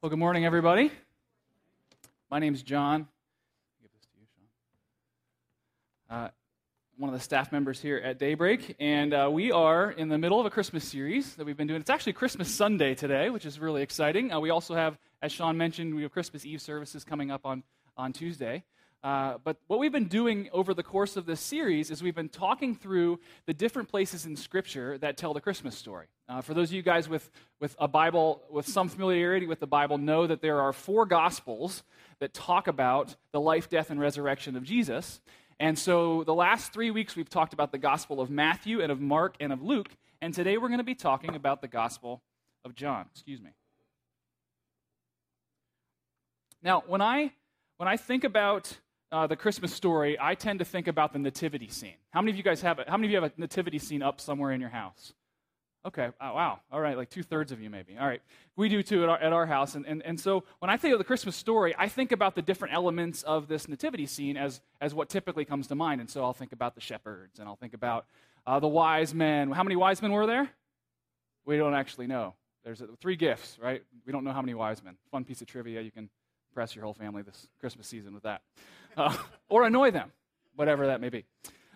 Well, good morning, everybody. My name's John. Give this to you, Sean. One of the staff members here at Daybreak, and uh, we are in the middle of a Christmas series that we've been doing. It's actually Christmas Sunday today, which is really exciting. Uh, we also have, as Sean mentioned, we have Christmas Eve services coming up on, on Tuesday. Uh, but what we've been doing over the course of this series is we've been talking through the different places in Scripture that tell the Christmas story. Uh, for those of you guys with, with a Bible, with some familiarity with the Bible, know that there are four Gospels that talk about the life, death, and resurrection of Jesus. And so the last three weeks we've talked about the Gospel of Matthew and of Mark and of Luke. And today we're going to be talking about the Gospel of John. Excuse me. Now, when I, when I think about uh, the Christmas story, I tend to think about the nativity scene. How many of you guys have it? How many of you have a nativity scene up somewhere in your house? Okay, oh, wow. All right, like two thirds of you maybe. All right, we do too at our, at our house. And, and, and so when I think of the Christmas story, I think about the different elements of this nativity scene as, as what typically comes to mind. And so I'll think about the shepherds and I'll think about uh, the wise men. How many wise men were there? We don't actually know. There's three gifts, right? We don't know how many wise men. Fun piece of trivia. You can impress your whole family this Christmas season with that uh, or annoy them, whatever that may be.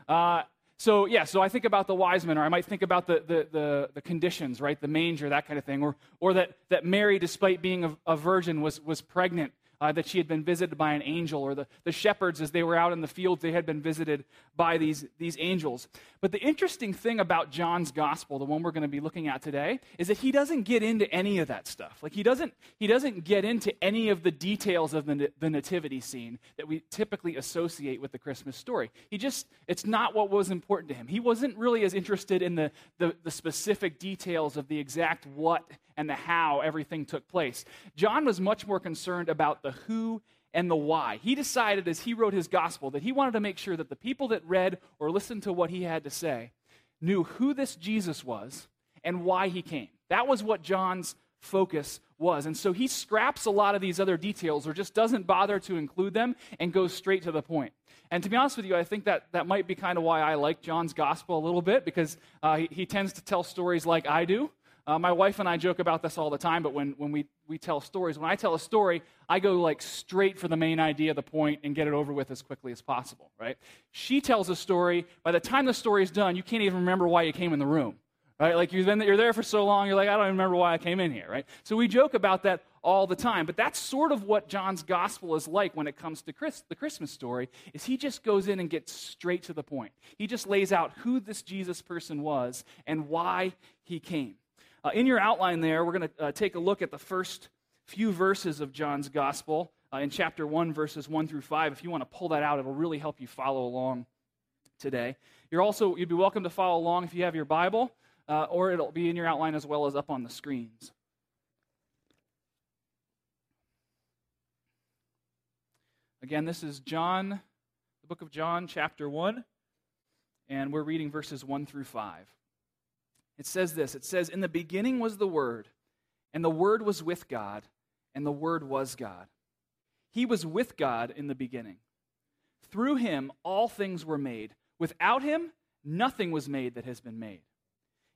Uh, so, yeah, so I think about the wise men, or I might think about the, the, the, the, conditions, right? The manger, that kind of thing. Or, or that, that Mary, despite being a, a virgin, was, was pregnant uh, that she had been visited by an angel, or the, the shepherds, as they were out in the fields, they had been visited by these, these angels. But the interesting thing about John's gospel, the one we're going to be looking at today, is that he doesn't get into any of that stuff. Like, he doesn't, he doesn't get into any of the details of the, the nativity scene that we typically associate with the Christmas story. He just, it's not what was important to him. He wasn't really as interested in the, the, the specific details of the exact what and the how everything took place. John was much more concerned about the who and the why. He decided as he wrote his gospel that he wanted to make sure that the people that read or listened to what he had to say knew who this Jesus was and why he came. That was what John's focus was. And so he scraps a lot of these other details or just doesn't bother to include them and goes straight to the point. And to be honest with you, I think that that might be kind of why I like John's gospel a little bit because uh, he, he tends to tell stories like I do. Uh, my wife and I joke about this all the time, but when, when we, we tell stories, when I tell a story, I go like straight for the main idea, the point, and get it over with as quickly as possible, right? She tells a story. By the time the story is done, you can't even remember why you came in the room, right? Like you've been, you're there for so long, you're like, I don't even remember why I came in here, right? So we joke about that all the time. But that's sort of what John's gospel is like when it comes to Chris, the Christmas story, is he just goes in and gets straight to the point. He just lays out who this Jesus person was and why he came. Uh, in your outline there, we're going to uh, take a look at the first few verses of John's gospel uh, in chapter 1, verses 1 through 5. If you want to pull that out, it'll really help you follow along today. You're also, you'd be welcome to follow along if you have your Bible, uh, or it'll be in your outline as well as up on the screens. Again, this is John, the book of John, chapter 1, and we're reading verses 1 through 5. It says this It says, In the beginning was the Word, and the Word was with God, and the Word was God. He was with God in the beginning. Through him, all things were made. Without him, nothing was made that has been made.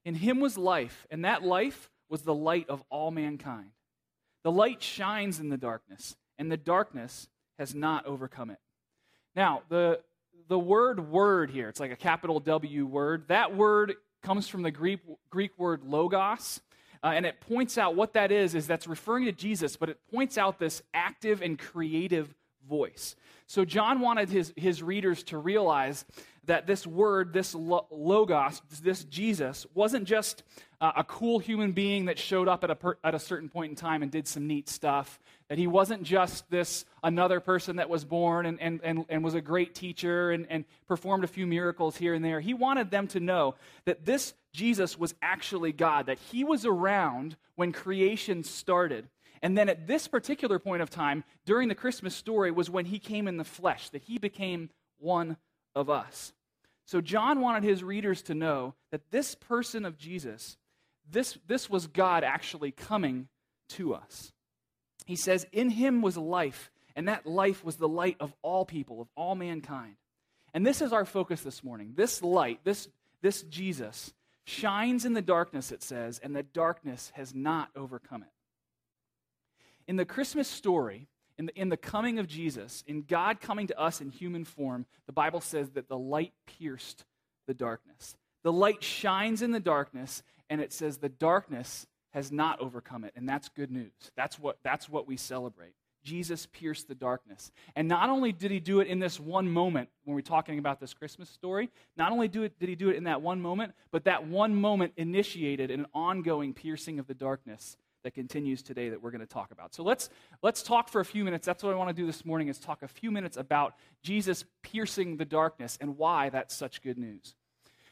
In him was life, and that life was the light of all mankind. The light shines in the darkness, and the darkness has not overcome it. Now, the, the word word here, it's like a capital W word. That word comes from the Greek, Greek word logos. Uh, and it points out what that is, is that's referring to Jesus, but it points out this active and creative voice. So John wanted his, his readers to realize that this word, this logos, this Jesus, wasn't just uh, a cool human being that showed up at a, per, at a certain point in time and did some neat stuff. That he wasn't just this another person that was born and, and, and, and was a great teacher and, and performed a few miracles here and there. He wanted them to know that this Jesus was actually God, that he was around when creation started. And then at this particular point of time, during the Christmas story, was when he came in the flesh, that he became one of us. So John wanted his readers to know that this person of Jesus, this, this was God actually coming to us. He says, In him was life, and that life was the light of all people, of all mankind. And this is our focus this morning. This light, this, this Jesus, shines in the darkness, it says, and the darkness has not overcome it. in the Christmas story, in the, in the coming of Jesus, in God coming to us in human form, the Bible says that the light pierced the darkness. The light shines in the darkness, and it says the darkness has not overcome it. And that's good news. That's what, that's what we celebrate. Jesus pierced the darkness. And not only did he do it in this one moment when we're talking about this Christmas story, not only do it, did he do it in that one moment, but that one moment initiated an ongoing piercing of the darkness that continues today that we're going to talk about. So let's let's talk for a few minutes. That's what I want to do this morning is talk a few minutes about Jesus piercing the darkness and why that's such good news.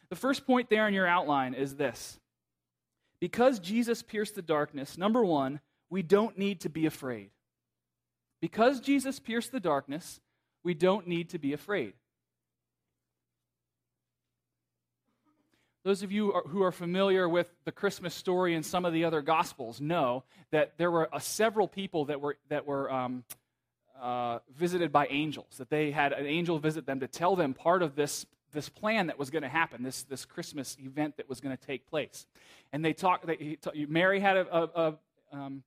The first point there in your outline is this. Because Jesus pierced the darkness, number 1, we don't need to be afraid. Because Jesus pierced the darkness, we don't need to be afraid. Those of you who are familiar with the Christmas story and some of the other Gospels know that there were uh, several people that were, that were um, uh, visited by angels, that they had an angel visit them to tell them part of this, this plan that was going to happen, this, this Christmas event that was going to take place. And they talked, Mary had a, a, a um,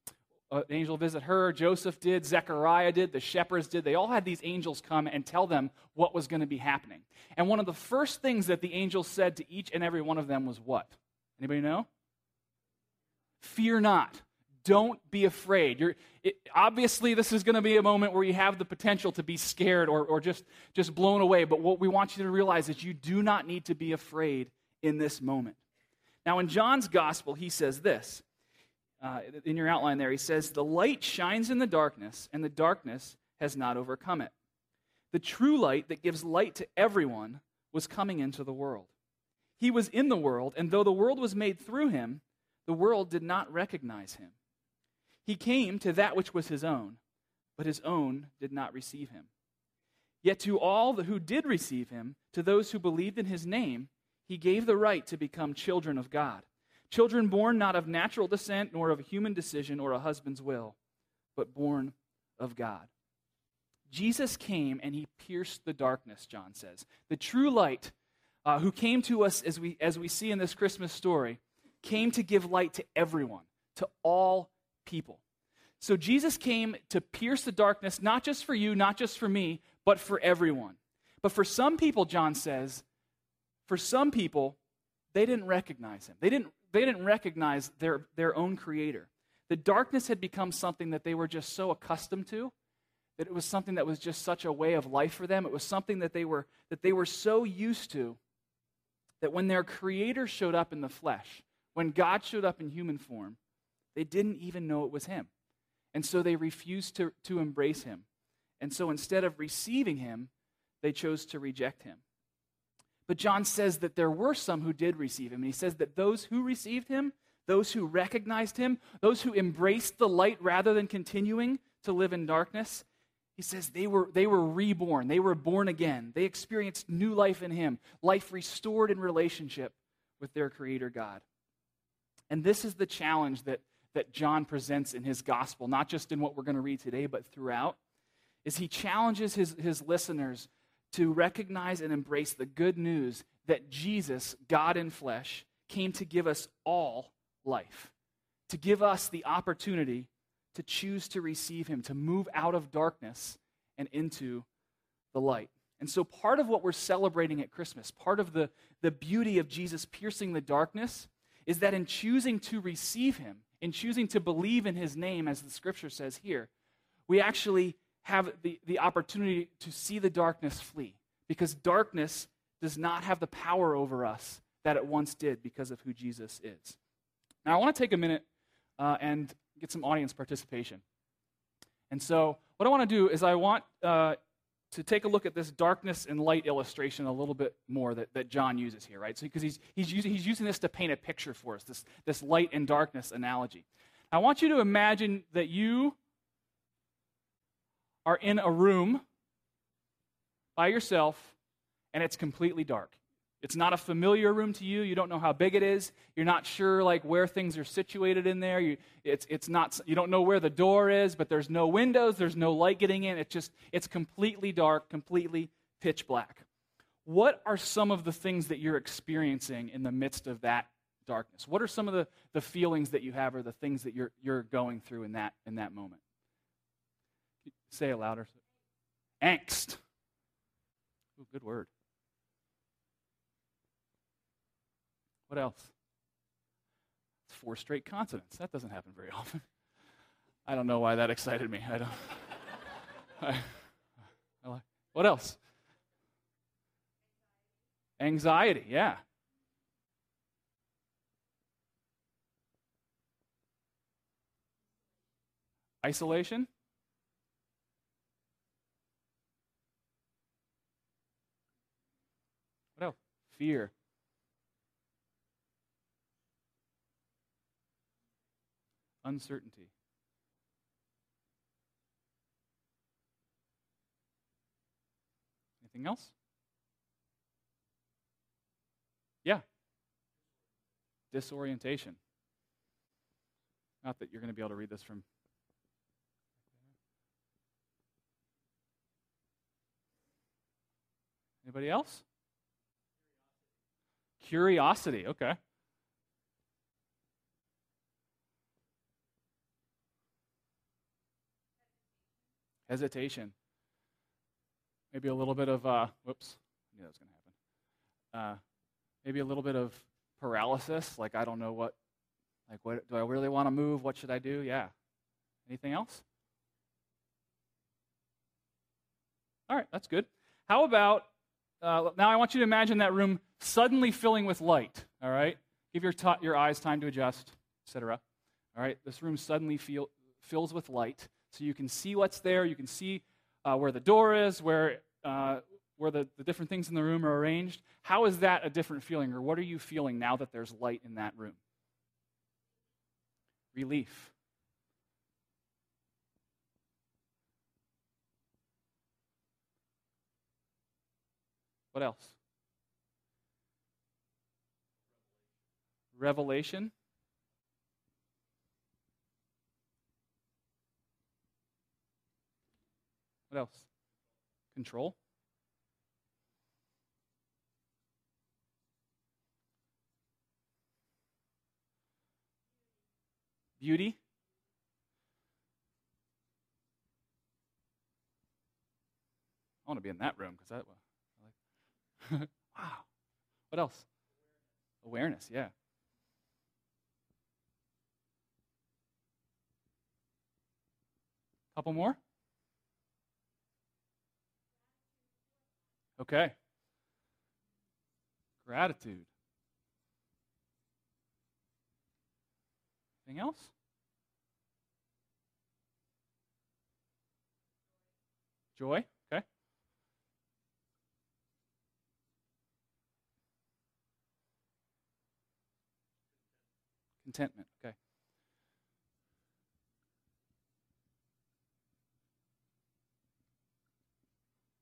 an angel visit her, Joseph did, Zechariah did, the shepherds did. They all had these angels come and tell them what was going to be happening. And one of the first things that the angels said to each and every one of them was what? Anybody know? Fear not. Don't be afraid. You're, it, obviously, this is going to be a moment where you have the potential to be scared or, or just, just blown away. But what we want you to realize is you do not need to be afraid in this moment. Now, in John's gospel, he says this uh, in your outline there, he says, The light shines in the darkness, and the darkness has not overcome it. The true light that gives light to everyone was coming into the world. He was in the world, and though the world was made through him, the world did not recognize him. He came to that which was his own, but his own did not receive him. Yet to all who did receive him, to those who believed in his name, he gave the right to become children of God Children born not of natural descent, nor of a human decision or a husband's will, but born of God. Jesus came and he pierced the darkness, John says. The true light, uh, who came to us as we, as we see in this Christmas story, came to give light to everyone, to all people. So Jesus came to pierce the darkness, not just for you, not just for me, but for everyone. But for some people, John says, for some people, they didn't recognize him. They didn't they didn't recognize their, their own creator. The darkness had become something that they were just so accustomed to that it was something that was just such a way of life for them. It was something that they were, that they were so used to that when their creator showed up in the flesh, when God showed up in human form, they didn't even know it was him. And so they refused to, to embrace him. And so instead of receiving him, they chose to reject him. But John says that there were some who did receive him. And he says that those who received him, those who recognized him, those who embraced the light rather than continuing to live in darkness, he says they were, they were reborn. They were born again. They experienced new life in him, life restored in relationship with their Creator God. And this is the challenge that, that John presents in his gospel, not just in what we're going to read today, but throughout, is he challenges his, his listeners to recognize and embrace the good news that Jesus, God in flesh, came to give us all life, to give us the opportunity to choose to receive Him, to move out of darkness and into the light. And so, part of what we're celebrating at Christmas, part of the, the beauty of Jesus piercing the darkness, is that in choosing to receive Him, in choosing to believe in His name, as the scripture says here, we actually have the, the opportunity to see the darkness flee because darkness does not have the power over us that it once did because of who Jesus is. Now, I want to take a minute uh, and get some audience participation. And so, what I want to do is, I want uh, to take a look at this darkness and light illustration a little bit more that, that John uses here, right? So, because he's, he's, using, he's using this to paint a picture for us, this, this light and darkness analogy. I want you to imagine that you are in a room by yourself and it's completely dark. It's not a familiar room to you. You don't know how big it is. You're not sure like where things are situated in there. You, it's, it's not, you don't know where the door is, but there's no windows. There's no light getting in. It's just, it's completely dark, completely pitch black. What are some of the things that you're experiencing in the midst of that darkness? What are some of the, the feelings that you have or the things that you're, you're going through in that, in that moment? Say it louder. Angst. Ooh, good word. What else? It's Four straight consonants. That doesn't happen very often. I don't know why that excited me. I don't. I, I like, what else? Anxiety, yeah. Isolation? What else? Fear. Uncertainty. Anything else? Yeah. Disorientation. Not that you're going to be able to read this from. Anybody else? Curiosity. Okay. Hesitation. Maybe a little bit of, uh, whoops, I knew that was going to happen. Uh, maybe a little bit of paralysis, like I don't know what, like what, do I really want to move? What should I do? Yeah. Anything else? All right, that's good. How about, uh, now I want you to imagine that room suddenly filling with light, all right? Give your, t- your eyes time to adjust, etc. All right, this room suddenly feel, fills with light, so you can see what's there, you can see uh, where the door is, where, uh, where the, the different things in the room are arranged. How is that a different feeling, or what are you feeling now that there's light in that room? Relief. What else? Revelation. What else? Control. Beauty. I want to be in that room because that I like. wow. What else? Awareness, yeah. Couple more? Okay. Gratitude. Anything else? Joy. Okay. Contentment. Okay.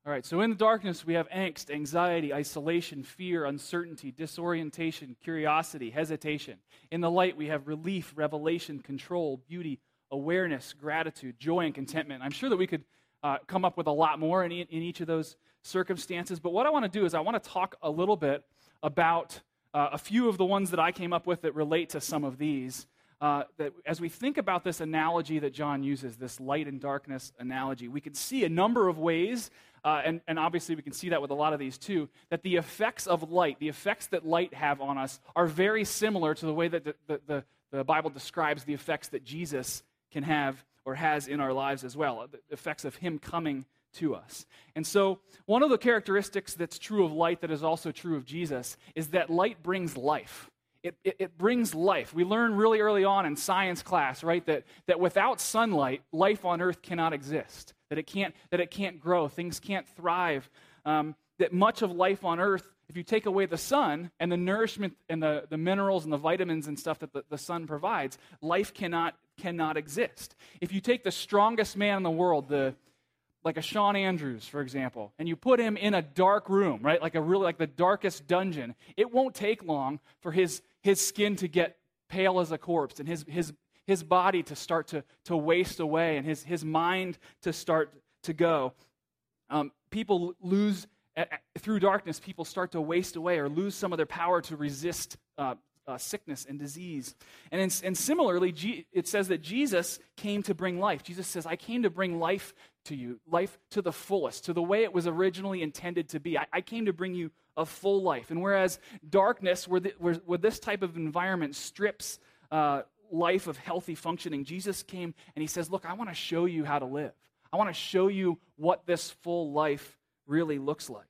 All right, so in the darkness, we have angst, anxiety, isolation, fear, uncertainty, disorientation, curiosity, hesitation. In the light, we have relief, revelation, control, beauty, awareness, gratitude, joy, and contentment. I'm sure that we could uh, come up with a lot more in, in each of those circumstances, but what I want to do is I want to talk a little bit about uh, a few of the ones that I came up with that relate to some of these. Uh, that as we think about this analogy that John uses, this light and darkness analogy, we can see a number of ways uh, and, and obviously we can see that with a lot of these too, that the effects of light, the effects that light have on us, are very similar to the way that the, the, the, the Bible describes the effects that Jesus can have or has in our lives as well, the effects of Him coming to us. And so, one of the characteristics that's true of light that is also true of Jesus is that light brings life. It, it, it, brings life. We learn really early on in science class, right, that, that without sunlight, life on earth cannot exist that it can't, that it can't grow, things can't thrive, um, that much of life on earth, if you take away the sun and the nourishment and the, the minerals and the vitamins and stuff that the, the sun provides, life cannot, cannot exist. If you take the strongest man in the world, the, like a Shawn Andrews, for example, and you put him in a dark room, right, like a really like the darkest dungeon, it won't take long for his his skin to get pale as a corpse and his his his body to start to, to waste away and his, his mind to start to go. Um, people lose, through darkness, people start to waste away or lose some of their power to resist uh, uh, sickness and disease. And, in, and similarly, G, it says that Jesus came to bring life. Jesus says, I came to bring life to you, life to the fullest, to the way it was originally intended to be. I, I came to bring you a full life. And whereas darkness, where, the, where, where this type of environment strips uh, life of healthy functioning, Jesus came and he says, Look, I want to show you how to live. I want to show you what this full life really looks like.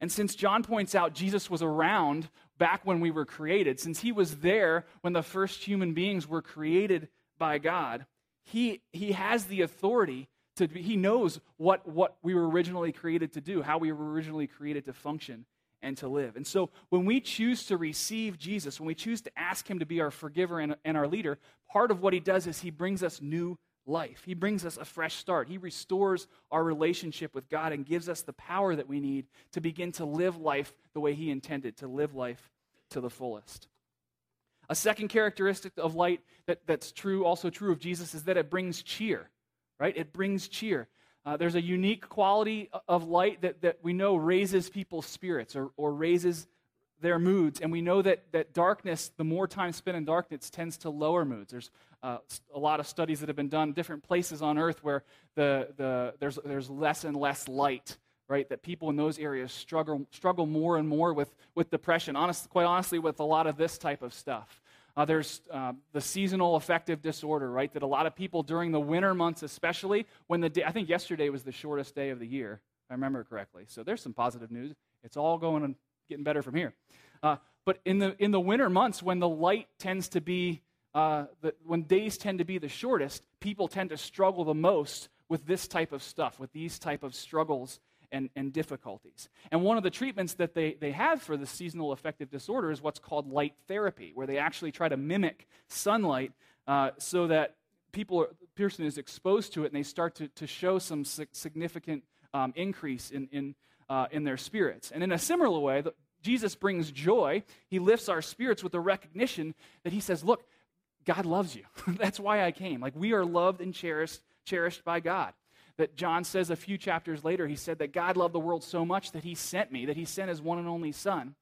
And since John points out Jesus was around back when we were created, since he was there when the first human beings were created by God, he, he has the authority to be, he knows what, what we were originally created to do, how we were originally created to function and to live. And so when we choose to receive Jesus, when we choose to ask him to be our forgiver and, and our leader, part of what he does is he brings us new life. He brings us a fresh start. He restores our relationship with God and gives us the power that we need to begin to live life the way He intended, to live life to the fullest. A second characteristic of light that, that's true, also true of Jesus, is that it brings cheer, right? It brings cheer. Uh, there's a unique quality of light that, that we know raises people's spirits or, or raises their moods. And we know that, that darkness, the more time spent in darkness, tends to lower moods. There's uh, a lot of studies that have been done different places on earth where the, the, there's, there's less and less light, right? That people in those areas struggle, struggle more and more with, with depression, honest, quite honestly, with a lot of this type of stuff. Uh, there's uh, the seasonal affective disorder, right? That a lot of people during the winter months, especially when the day, I think yesterday was the shortest day of the year, if I remember correctly. So there's some positive news. It's all going and getting better from here. Uh, but in the, in the winter months, when the light tends to be, uh, the, when days tend to be the shortest, people tend to struggle the most with this type of stuff, with these type of struggles and, and difficulties. And one of the treatments that they, they have for the seasonal affective disorder is what's called light therapy, where they actually try to mimic sunlight uh, so that people, person is exposed to it and they start to, to show some significant um, increase in, in, uh, in their spirits. And in a similar way, the, Jesus brings joy. He lifts our spirits with the recognition that he says, Look, God loves you. That's why I came. Like we are loved and cherished, cherished by God. That John says a few chapters later, he said that God loved the world so much that he sent me, that he sent his one and only Son,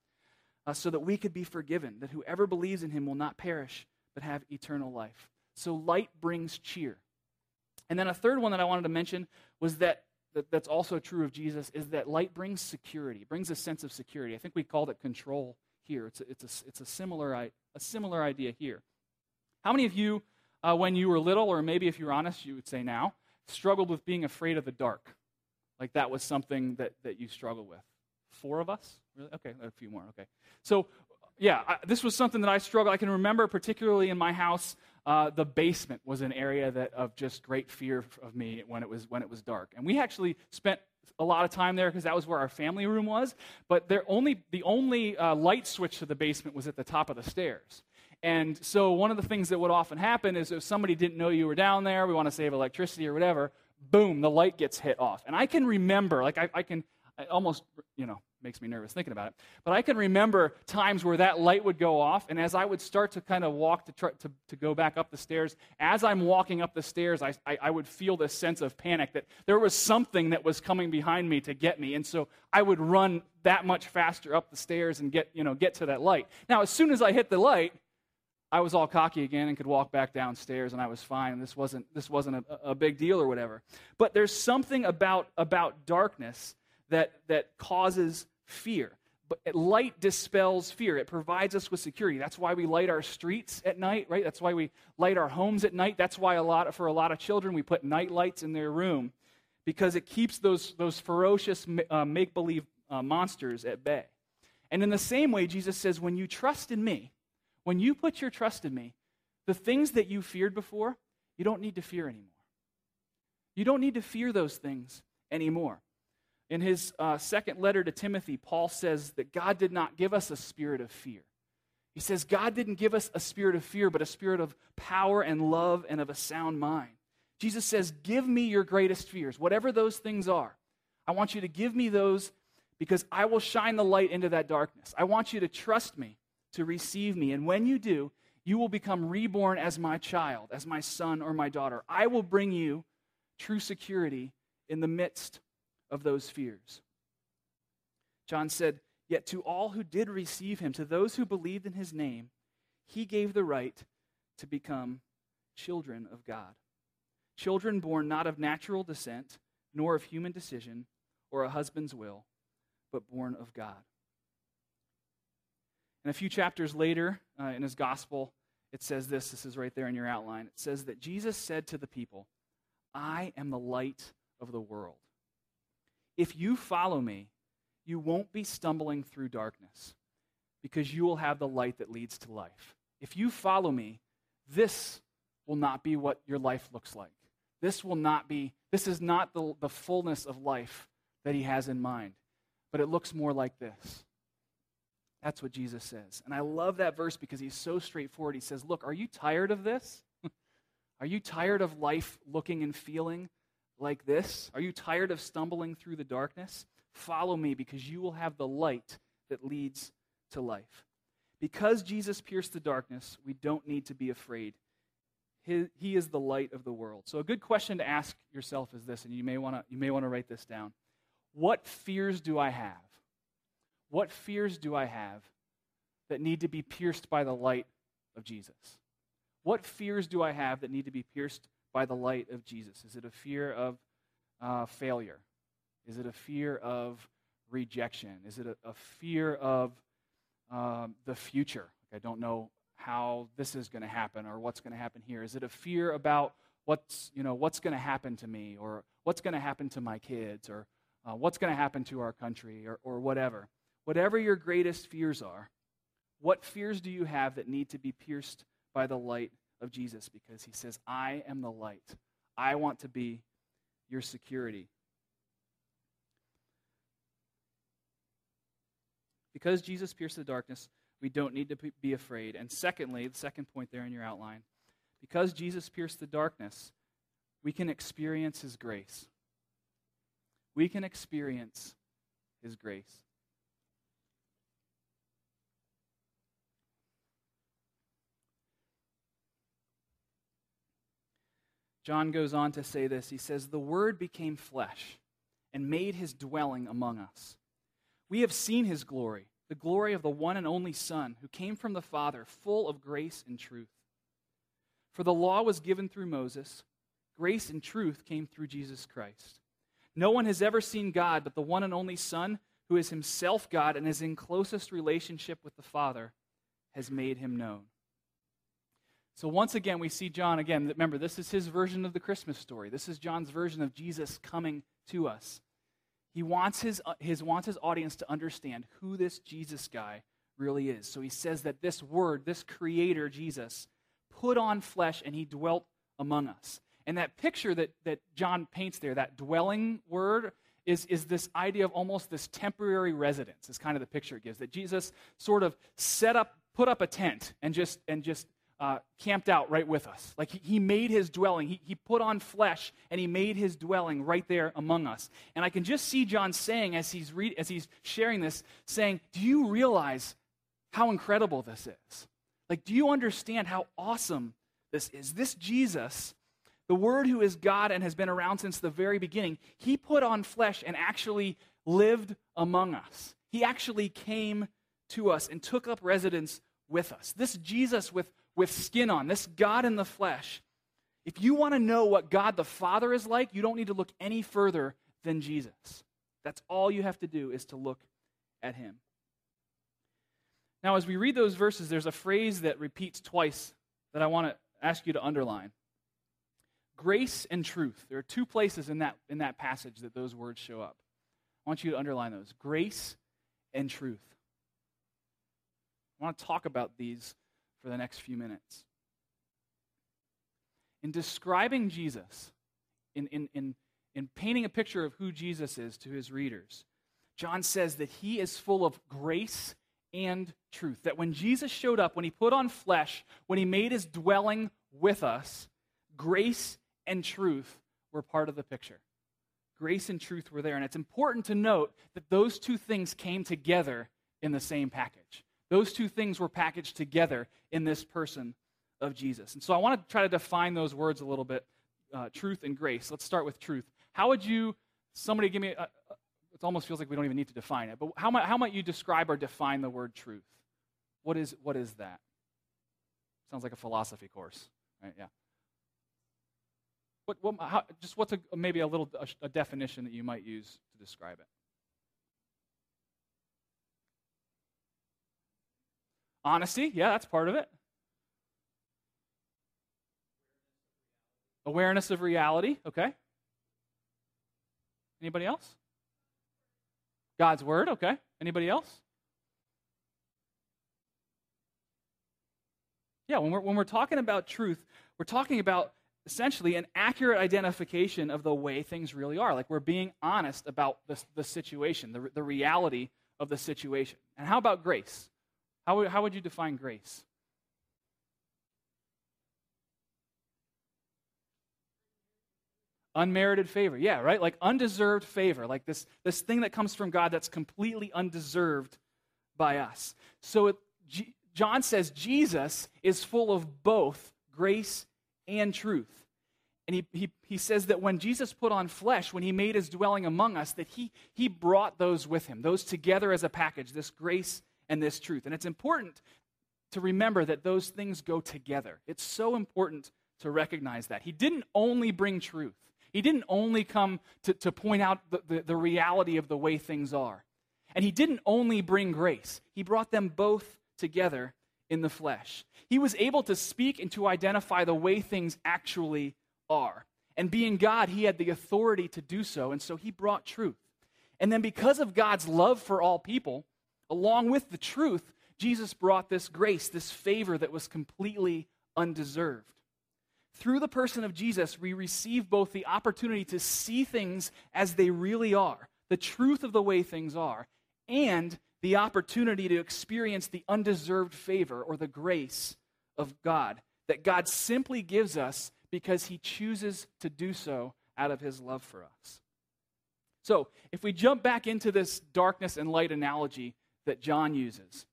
uh, so that we could be forgiven, that whoever believes in him will not perish, but have eternal life. So light brings cheer. And then a third one that I wanted to mention was that that, that's also true of Jesus is that light brings security, brings a sense of security. I think we called it control here. It's a, it's a, it's a, similar, a similar idea here. How many of you, uh, when you were little, or maybe if you're honest, you would say now, struggled with being afraid of the dark? Like that was something that, that you struggled with? Four of us? Really? Okay, a few more. Okay. So, yeah, I, this was something that I struggled. I can remember, particularly in my house, uh, the basement was an area that of just great fear of me when it was when it was dark, and we actually spent a lot of time there because that was where our family room was. But there only the only uh, light switch to the basement was at the top of the stairs. And so one of the things that would often happen is if somebody didn't know you were down there, we want to save electricity or whatever, boom, the light gets hit off. And I can remember, like I, I can I almost, you know, makes me nervous thinking about it. But I can remember times where that light would go off, and as I would start to kind of walk to, try, to, to go back up the stairs, as I'm walking up the stairs, I, I, I, would feel this sense of panic that there was something that was coming behind me to get me. And so I would run that much faster up the stairs and get, you know, get to that light. Now, as soon as I hit the light, I was all cocky again and could walk back downstairs and I was fine. This wasn't, this wasn't a, a big deal or whatever. But there's something about, about darkness that, that causes fear. But light dispels fear. It provides us with security. That's why we light our streets at night, right? That's why we light our homes at night. That's why a lot for a lot of children we put night lights in their room because it keeps those, those ferocious uh, make believe uh, monsters at bay. And in the same way, Jesus says, when you trust in me, when you put your trust in me, the things that you feared before, you don't need to fear anymore. You don't need to fear those things anymore. In his uh, second letter to Timothy, Paul says that God did not give us a spirit of fear. He says, God didn't give us a spirit of fear, but a spirit of power and love and of a sound mind. Jesus says, Give me your greatest fears, whatever those things are. I want you to give me those because I will shine the light into that darkness. I want you to trust me, to receive me. And when you do, you will become reborn as my child, as my son or my daughter. I will bring you true security in the midst of those fears. John said, Yet to all who did receive him, to those who believed in his name, he gave the right to become children of God. Children born not of natural descent, nor of human decision or a husband's will, but born of God. And a few chapters later uh, in his gospel, it says this this is right there in your outline. It says that Jesus said to the people, I am the light of the world. If you follow me, you won't be stumbling through darkness because you will have the light that leads to life. If you follow me, this will not be what your life looks like. This will not be, this is not the, the fullness of life that he has in mind, but it looks more like this. That's what Jesus says. And I love that verse because he's so straightforward. He says, Look, are you tired of this? are you tired of life looking and feeling like this? Are you tired of stumbling through the darkness? Follow me because you will have the light that leads to life. Because Jesus pierced the darkness, we don't need to be afraid. He, is the light of the world. So, a good question to ask yourself is this, and you may want to you may want to write this down. What fears do I have? What fears do I have that need to be pierced by the light of Jesus? What fears do I have that need to be pierced by the light of Jesus? Is it a fear of uh, failure? Is it a fear of rejection? Is it a, a fear of um, the future? Like I don't know how this is going to happen or what's going to happen here. Is it a fear about what's you know what's going to happen to me or what's going to happen to my kids or uh, what's going to happen to our country or, or whatever? Whatever your greatest fears are, what fears do you have that need to be pierced by the light of Jesus? Because he says, I am the light. I want to be your security. Because Jesus pierced the darkness, we don't need to be afraid. And secondly, the second point there in your outline, because Jesus pierced the darkness, we can experience his grace. We can experience his grace. John goes on to say this. He says, The Word became flesh and made his dwelling among us. We have seen his glory, the glory of the one and only Son, who came from the Father, full of grace and truth. For the law was given through Moses, grace and truth came through Jesus Christ. No one has ever seen God but the one and only Son, who is himself God and is in closest relationship with the Father, has made him known. So once again, we see John again. Remember, this is his version of the Christmas story. This is John's version of Jesus coming to us. He wants his, uh, his, wants his audience to understand who this Jesus guy really is. So he says that this word, this creator, Jesus, put on flesh and he dwelt among us. And that picture that, that John paints there, that dwelling word, is, is this idea of almost this temporary residence, is kind of the picture it gives. That Jesus sort of set up, put up a tent and just, and just uh, camped out right with us. Like he, he made his dwelling. He, he put on flesh and he made his dwelling right there among us. And I can just see John saying as he's, read, as he's sharing this, saying, Do you realize how incredible this is? Like, do you understand how awesome this is? This Jesus, the Word who is God and has been around since the very beginning, he put on flesh and actually lived among us. He actually came to us and took up residence with us. This Jesus with with skin on, this God in the flesh. If you want to know what God the Father is like, you don't need to look any further than Jesus. That's all you have to do is to look at him. Now, as we read those verses, there's a phrase that repeats twice that I want to ask you to underline grace and truth. There are two places in that, in that passage that those words show up. I want you to underline those grace and truth. I want to talk about these for the next few minutes. In describing Jesus, in, in, in, in painting a picture of who Jesus is to his readers, John says that he is full of grace and truth. That when Jesus showed up, when he put on flesh, when he made his dwelling with us, grace and truth were part of the picture. Grace and truth were there. And it's important to note that those two things came together in the same package. Those two things were packaged together in this person of Jesus. And so I want to try to define those words a little bit uh, truth and grace. Let's start with truth. How would you, somebody give me, a, it almost feels like we don't even need to define it, but how might, how might you describe or define the word truth? What is, what is that? Sounds like a philosophy course, right? Yeah. What, what, how, just what's a, maybe a little a, a definition that you might use to describe it? Honesty, yeah, that's part of it. Awareness of reality, okay. Anybody else? God's word, okay. Anybody else? Yeah, when we're, when we're talking about truth, we're talking about essentially an accurate identification of the way things really are. Like we're being honest about the, the situation, the, the reality of the situation. And how about grace? How would, how would you define grace? Unmerited favor. Yeah, right? Like undeserved favor. Like this, this thing that comes from God that's completely undeserved by us. So it, G, John says Jesus is full of both grace and truth. And he, he, he says that when Jesus put on flesh, when he made his dwelling among us, that he, he brought those with him, those together as a package, this grace and this truth. And it's important to remember that those things go together. It's so important to recognize that. He didn't only bring truth, he didn't only come to, to point out the, the, the reality of the way things are. And he didn't only bring grace, he brought them both together in the flesh. He was able to speak and to identify the way things actually are. And being God, he had the authority to do so, and so he brought truth. And then, because of God's love for all people, Along with the truth, Jesus brought this grace, this favor that was completely undeserved. Through the person of Jesus, we receive both the opportunity to see things as they really are, the truth of the way things are, and the opportunity to experience the undeserved favor or the grace of God that God simply gives us because he chooses to do so out of his love for us. So, if we jump back into this darkness and light analogy, that John uses.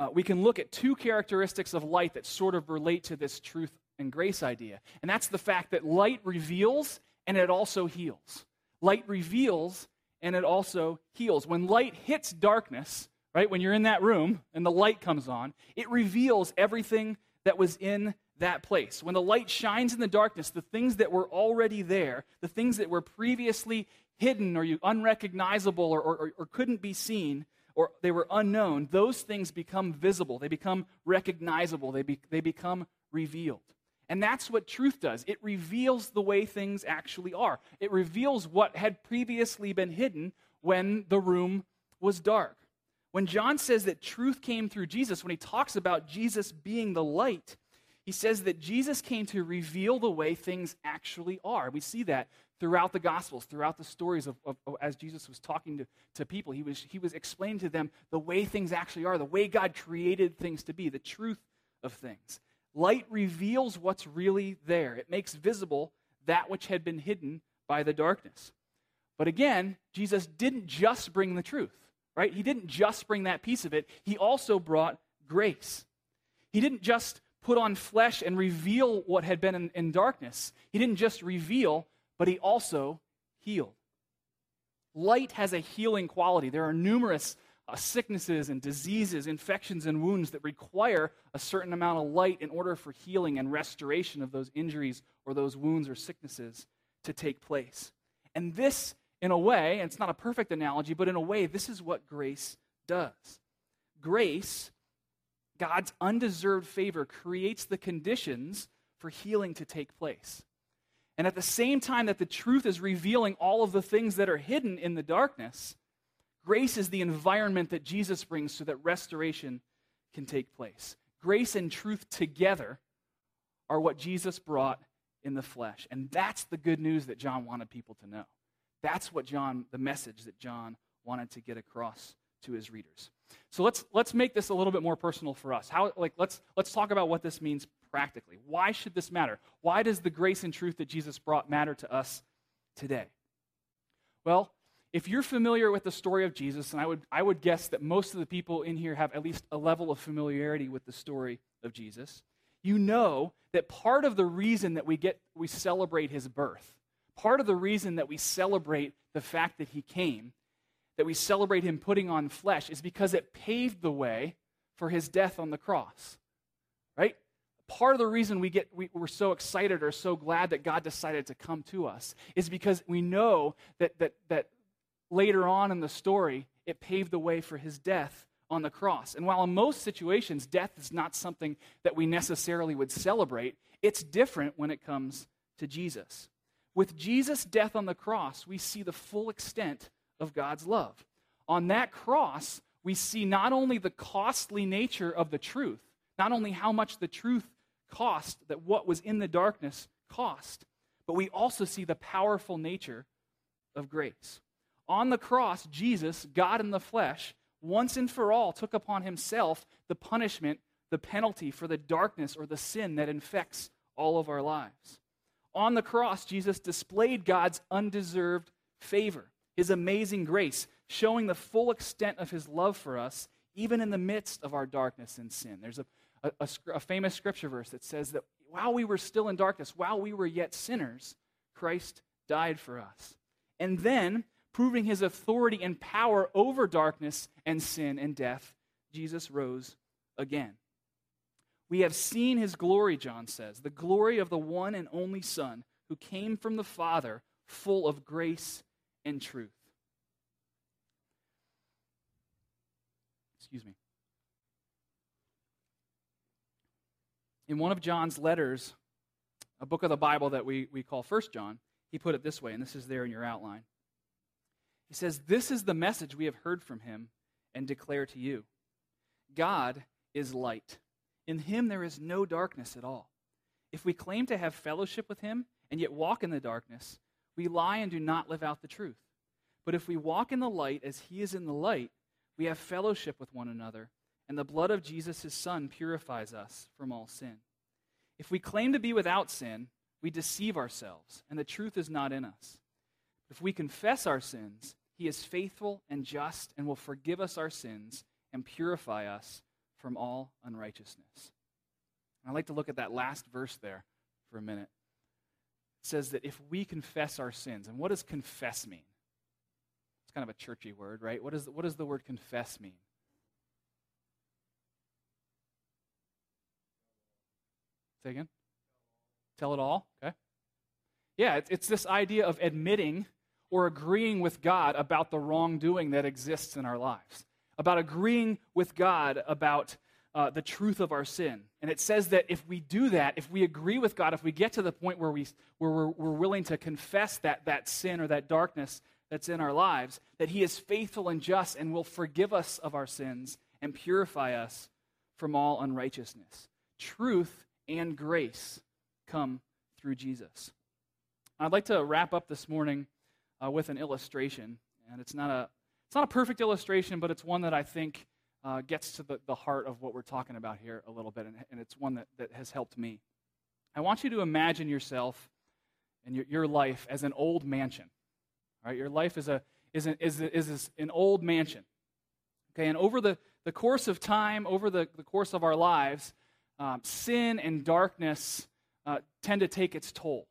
Uh, we can look at two characteristics of light that sort of relate to this truth and grace idea. And that's the fact that light reveals and it also heals. Light reveals and it also heals. When light hits darkness, right, when you're in that room and the light comes on, it reveals everything that was in that place. When the light shines in the darkness, the things that were already there, the things that were previously hidden or unrecognizable or, or, or couldn't be seen, or they were unknown, those things become visible. They become recognizable. They, be, they become revealed. And that's what truth does it reveals the way things actually are. It reveals what had previously been hidden when the room was dark. When John says that truth came through Jesus, when he talks about Jesus being the light, he says that Jesus came to reveal the way things actually are. We see that throughout the Gospels, throughout the stories of, of, of, as Jesus was talking to, to people. He was, he was explaining to them the way things actually are, the way God created things to be, the truth of things. Light reveals what's really there, it makes visible that which had been hidden by the darkness. But again, Jesus didn't just bring the truth, right? He didn't just bring that piece of it, he also brought grace. He didn't just put on flesh and reveal what had been in, in darkness. He didn't just reveal, but he also healed. Light has a healing quality. There are numerous uh, sicknesses and diseases, infections and wounds that require a certain amount of light in order for healing and restoration of those injuries or those wounds or sicknesses to take place. And this, in a way, and it's not a perfect analogy, but in a way, this is what grace does. Grace, God's undeserved favor, creates the conditions for healing to take place. And at the same time that the truth is revealing all of the things that are hidden in the darkness, grace is the environment that Jesus brings so that restoration can take place. Grace and truth together are what Jesus brought in the flesh. And that's the good news that John wanted people to know. That's what John, the message that John wanted to get across to his readers. So let's let's make this a little bit more personal for us. How like let's let's talk about what this means practically. Why should this matter? Why does the grace and truth that Jesus brought matter to us today? Well, if you're familiar with the story of Jesus, and I would, I would guess that most of the people in here have at least a level of familiarity with the story of Jesus, you know that part of the reason that we get we celebrate his birth, part of the reason that we celebrate the fact that he came, that we celebrate him putting on flesh, is because it paved the way for his death on the cross. Part of the reason we get we, we're so excited or so glad that God decided to come to us is because we know that that that later on in the story it paved the way for his death on the cross. And while in most situations death is not something that we necessarily would celebrate, it's different when it comes to Jesus. With Jesus' death on the cross, we see the full extent of God's love. On that cross, we see not only the costly nature of the truth, not only how much the truth cost, that what was in the darkness cost, but we also see the powerful nature of grace. On the cross, Jesus, God in the flesh, once and for all took upon himself the punishment, the penalty for the darkness or the sin that infects all of our lives. On the cross, Jesus displayed God's undeserved favor, his amazing grace, showing the full extent of his love for us, even in the midst of our darkness and sin. There's a, a, a, a famous scripture verse that says that while we were still in darkness, while we were yet sinners, Christ died for us. And then, proving his authority and power over darkness and sin and death, Jesus rose again. We have seen his glory, John says, the glory of the one and only Son who came from the Father, full of grace and truth. Excuse me. In one of John's letters, a book of the Bible that we, we call First John, he put it this way, and this is there in your outline. He says, This is the message we have heard from him and declare to you God is light in him there is no darkness at all. If we claim to have fellowship with him and yet walk in the darkness, we lie and do not live out the truth. But if we walk in the light as he is in the light, we have fellowship with one another, and the blood of Jesus, his son, purifies us from all sin. If we claim to be without sin, we deceive ourselves, and the truth is not in us. If we confess our sins, he is faithful and just and will forgive us our sins and purify us from all unrighteousness. I'd like to look at that last verse there for a minute. It says that if we confess our sins, and what does confess mean? It's kind of a churchy word, right? What, is, what does the word confess mean? Say again? Tell it all? Okay. Yeah, it's, this idea of admitting or agreeing with God about the wrongdoing that exists in our lives about agreeing with God about uh, the truth of our sin. And it says that if we do that, if we agree with God, if we get to the point where, we, where we're, we're willing to confess that, that sin or that darkness that's in our lives, that He is faithful and just and will forgive us of our sins and purify us from all unrighteousness. Truth and grace come through Jesus. I'd like to wrap up this morning uh, with an illustration, and it's not a it's not a perfect illustration, but it's one that I think uh, gets to the, the heart of what we're talking about here a little bit, and, and it's one that, that has helped me. I want you to imagine yourself and your, your life as an old mansion. Right? Your life is, a, is, an, is, a, is an old mansion. Okay, and over the, the course of time, over the, the course of our lives, um, sin and darkness uh, tend to take its toll.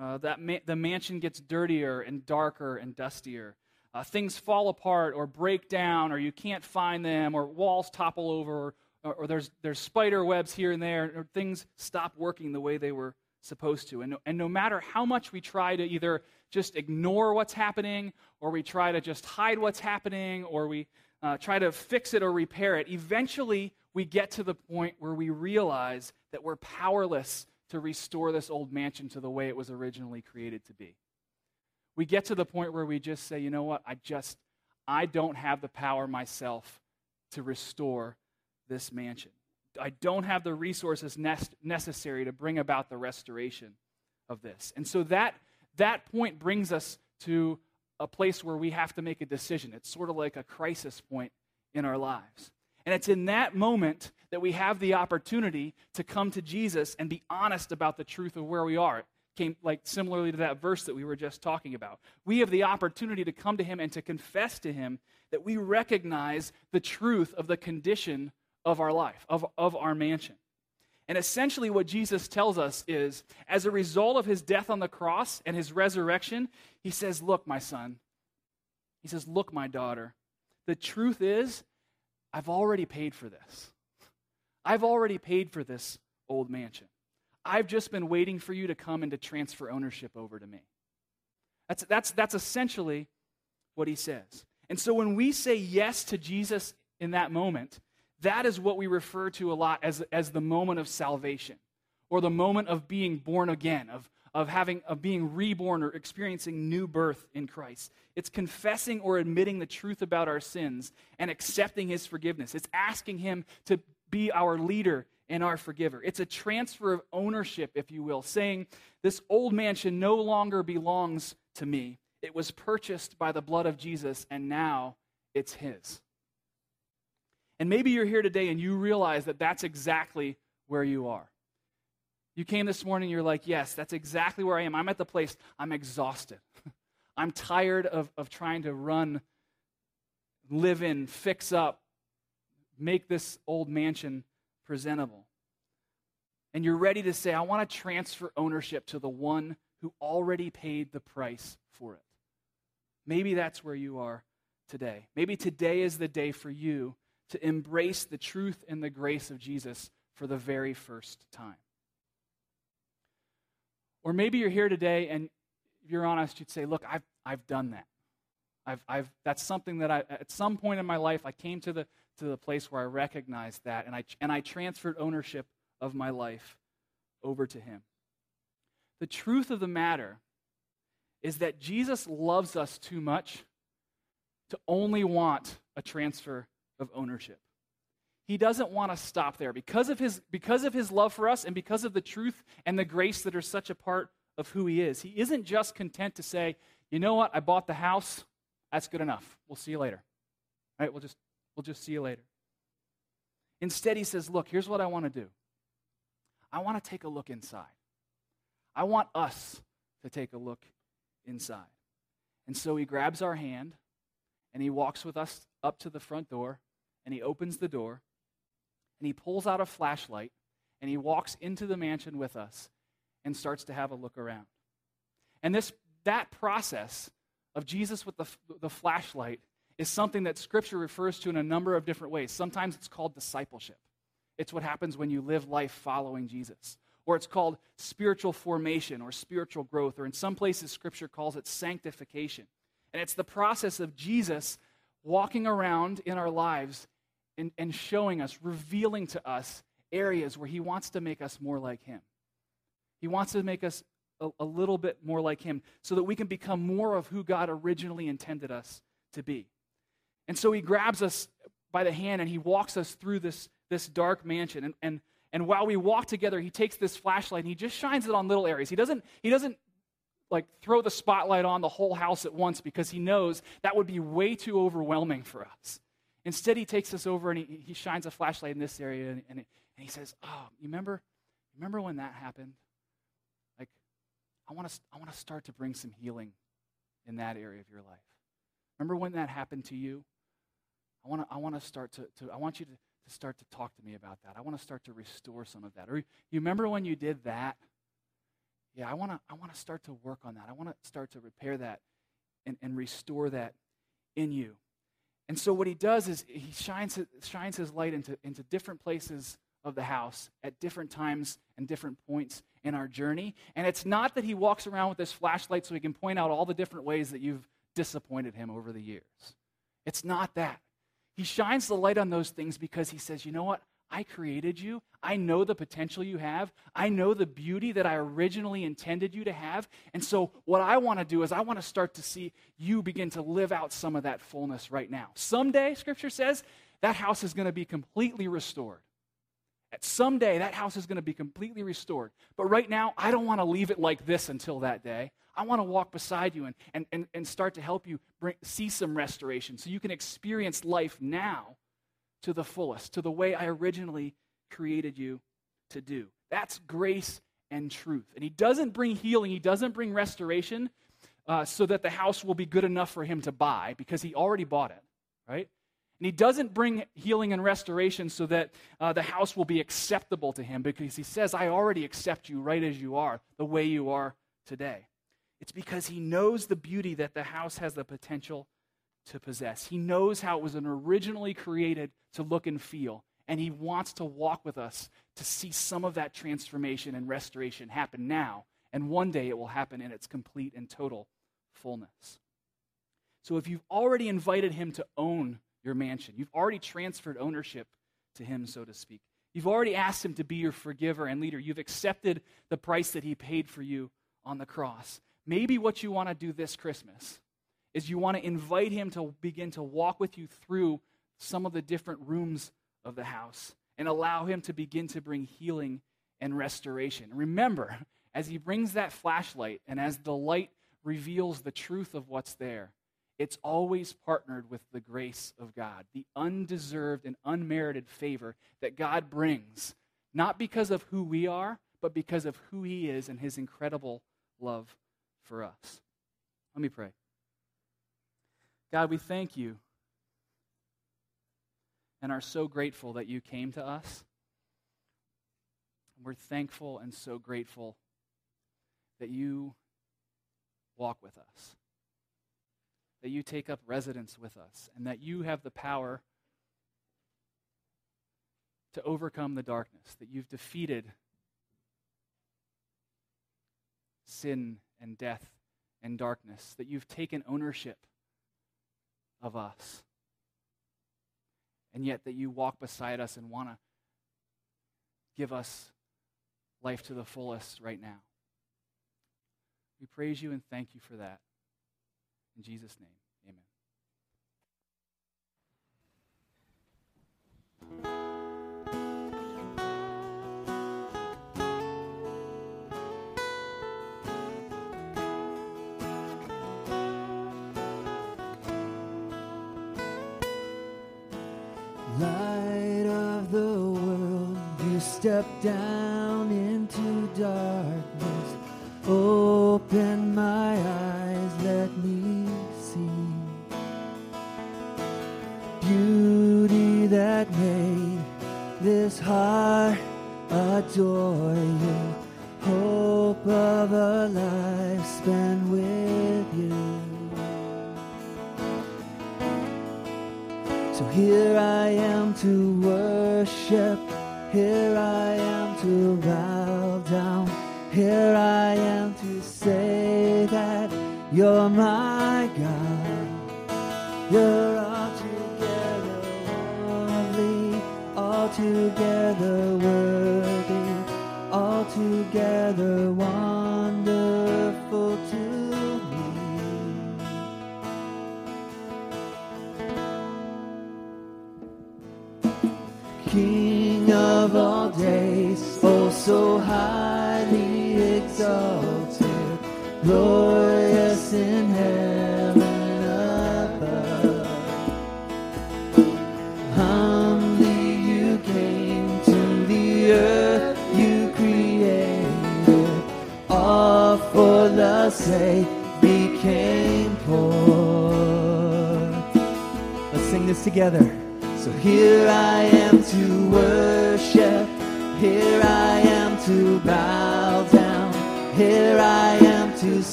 Uh, that ma- the mansion gets dirtier and darker and dustier uh, things fall apart or break down or you can't find them or walls topple over or, or there's, there's spider webs here and there or things stop working the way they were supposed to. And no, and no matter how much we try to either just ignore what's happening or we try to just hide what's happening or we uh, try to fix it or repair it, eventually we get to the point where we realize that we're powerless to restore this old mansion to the way it was originally created to be we get to the point where we just say, you know what, I just, I don't have the power myself to restore this mansion. I don't have the resources nest- necessary to bring about the restoration of this. And so that, that point brings us to a place where we have to make a decision. It's sort of like a crisis point in our lives. And it's in that moment that we have the opportunity to come to Jesus and be honest about the truth of where we are came like similarly to that verse that we were just talking about. We have the opportunity to come to him and to confess to him that we recognize the truth of the condition of our life, of, of our mansion. And essentially, what Jesus tells us is as a result of his death on the cross and his resurrection, he says, Look, my son. He says, Look, my daughter. The truth is, I've already paid for this. I've already paid for this old mansion. I've just been waiting for you to come and to transfer ownership over to me. That's, that's, that's essentially what he says. And so when we say yes to Jesus in that moment, that is what we refer to a lot as, as the moment of salvation or the moment of being born again, of, of, having, of being reborn or experiencing new birth in Christ. It's confessing or admitting the truth about our sins and accepting his forgiveness. It's asking him to be our leader and our forgiver. It's a transfer of ownership, if you will, saying, This old mansion no longer belongs to me. It was purchased by the blood of Jesus, and now it's his. And maybe you're here today and you realize that that's exactly where you are. You came this morning, you're like, yes, that's exactly where I am. I'm at the place, I'm exhausted. I'm tired of, of trying to run, live in, fix up, make this old mansion presentable. And you're ready to say, I want to transfer ownership to the one who already paid the price for it. Maybe that's where you are today. Maybe today is the day for you to embrace the truth and the grace of Jesus for the very first time. Or maybe you're here today and if you're honest, you'd say, Look, I've, I've done that. I've, I've, that's something that I, at some point in my life, I came to the, to the place where I recognized that and I, and I transferred ownership of my life over to Him. The truth of the matter is that Jesus loves us too much to only want a transfer of ownership he doesn't want to stop there. Because of, his, because of his love for us and because of the truth and the grace that are such a part of who he is, he isn't just content to say, you know what, I bought the house, that's good enough. We'll see you later. All right, we'll just, we'll just see you later. Instead, he says, look, here's what I want to do. I want to take a look inside. I want us to take a look inside. And so he grabs our hand and he walks with us up to the front door and he opens the door and he pulls out a flashlight and he walks into the mansion with us and starts to have a look around. And this, that process of Jesus with the, the flashlight is something that Scripture refers to in a number of different ways. Sometimes it's called discipleship, it's what happens when you live life following Jesus. Or it's called spiritual formation or spiritual growth, or in some places, Scripture calls it sanctification. And it's the process of Jesus walking around in our lives and, and showing us, revealing to us areas where He wants to make us more like Him. He wants to make us a, a little bit more like Him so that we can become more of who God originally intended us to be. And so He grabs us by the hand and He walks us through this, this dark mansion. And, and, and while we walk together, He takes this flashlight and He just shines it on little areas. He doesn't, he doesn't like throw the spotlight on the whole house at once because he knows that would be way too overwhelming for us. Instead, he takes us over and he, he shines a flashlight in this area and, and, and he says, Oh, you remember, remember when that happened? Like, I want to I want to start to bring some healing in that area of your life. Remember when that happened to you? I want to I want to start to, to I want you to, to start to talk to me about that. I want to start to restore some of that. Or you remember when you did that? Yeah, I want to I want to start to work on that. I want to start to repair that and, and restore that in you. And so what he does is he shines, shines his light into, into different places of the house at different times and different points in our journey. And it's not that he walks around with this flashlight so he can point out all the different ways that you've disappointed him over the years. It's not that. He shines the light on those things because he says, you know what? I created you. I know the potential you have. I know the beauty that I originally intended you to have. And so, what I want to do is, I want to start to see you begin to live out some of that fullness right now. Someday, Scripture says, that house is going to be completely restored. At someday, that house is going to be completely restored. But right now, I don't want to leave it like this until that day. I want to walk beside you and, and, and, and start to help you bring, see some restoration so you can experience life now to the fullest, to the way I originally created you to do. That's grace and truth. And He doesn't bring healing, He doesn't bring restoration uh, so that the house will be good enough for Him to buy because He already bought it, right? And He doesn't bring healing and restoration so that uh, the house will be acceptable to Him because He says, I already accept you right as you are, the way you are today. It's because He knows the beauty that the house has the potential to possess. He knows how it was originally created to look and feel, And He wants to walk with us to see some of that transformation and restoration happen now. And one day it will happen in its complete and total fullness. So if you've already invited Him to own your mansion, you've already transferred ownership to Him, so to speak. You've already asked Him to be your forgiver and leader. You've accepted the price that He paid for you on the cross. Maybe what you want to do this Christmas is you want to invite Him to begin to walk with you through some of the different rooms of the house and allow Him to begin to bring healing and restoration. Remember, as He brings that flashlight and as the light reveals the truth of what's there, it's always partnered with the grace of God, the undeserved and unmerited favor that God brings, not because of who we are, but because of who He is and His incredible love for us. Let me pray. God, we thank you and are so grateful that you came to us. We're thankful and so grateful that you walk with us that you take up residence with us, and that you have the power to overcome the darkness, that you've defeated sin and death and darkness, that you've taken ownership of us, and yet that you walk beside us and want to give us life to the fullest right now. We praise you and thank you for that. In Jesus' name, amen. Step down into darkness. Open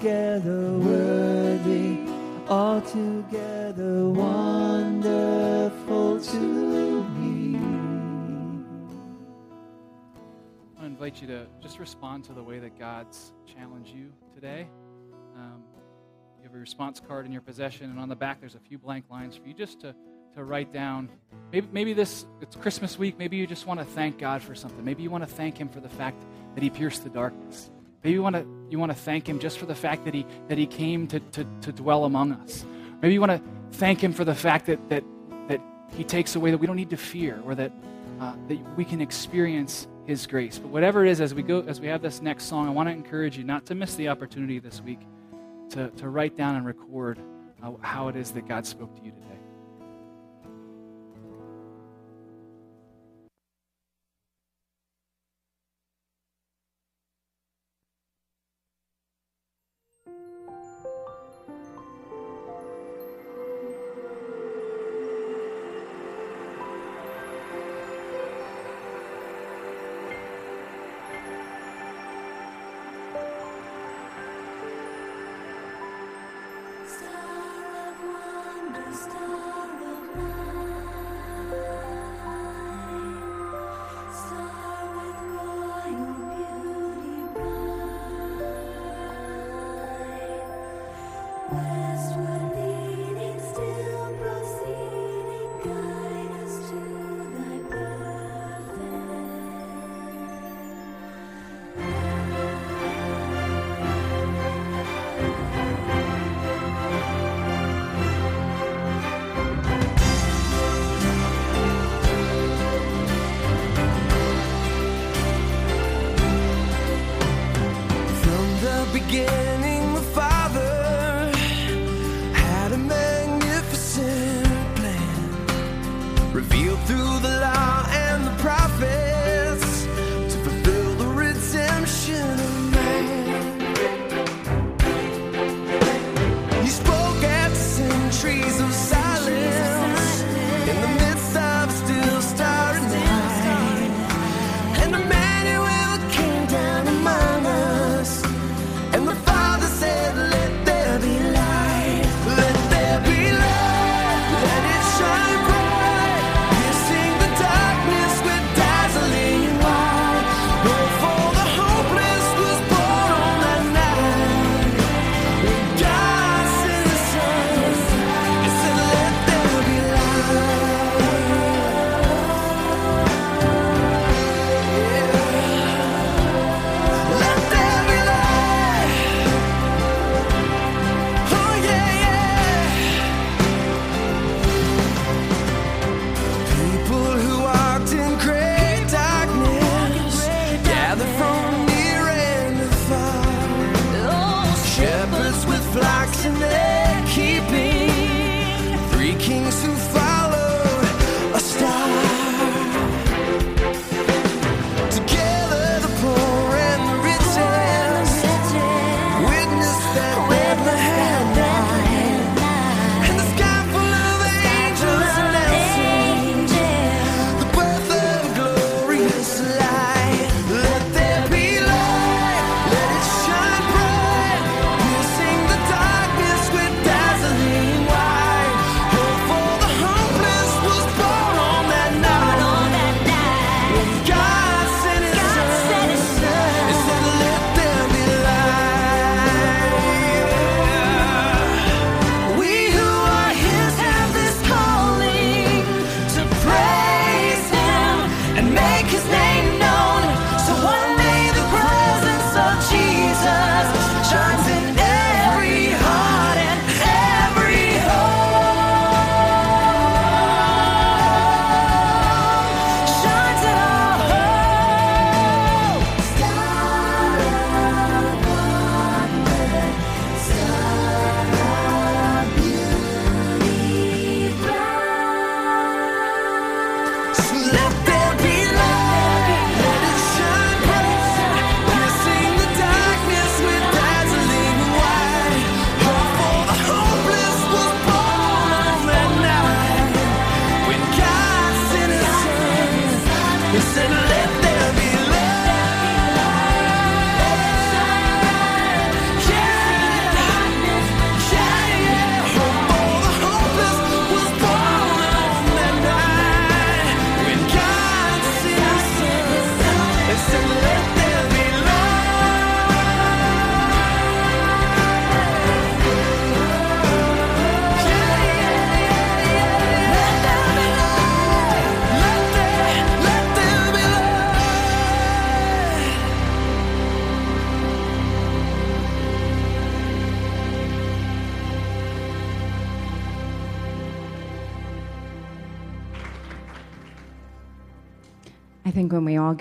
altogether worthy, altogether wonderful to me. I invite you to just respond to the way that God's challenged you today. Um, you have a response card in your possession, and on the back there's a few blank lines for you just to, to write down. Maybe, maybe this it's Christmas week. Maybe you just want to thank God for something. Maybe you want to thank Him for the fact that He pierced the darkness. Maybe you want to you want to thank Him just for the fact that He that He came to, to, to dwell among us. Maybe you want to thank Him for the fact that that that He takes away that we don't need to fear, or that uh, that we can experience His grace. But whatever it is, as we go as we have this next song, I want to encourage you not to miss the opportunity this week to to write down and record uh, how it is that God spoke to you today.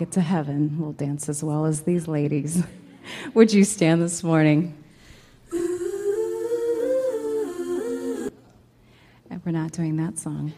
Get to heaven, we'll dance as well as these ladies. Would you stand this morning? And we're not doing that song.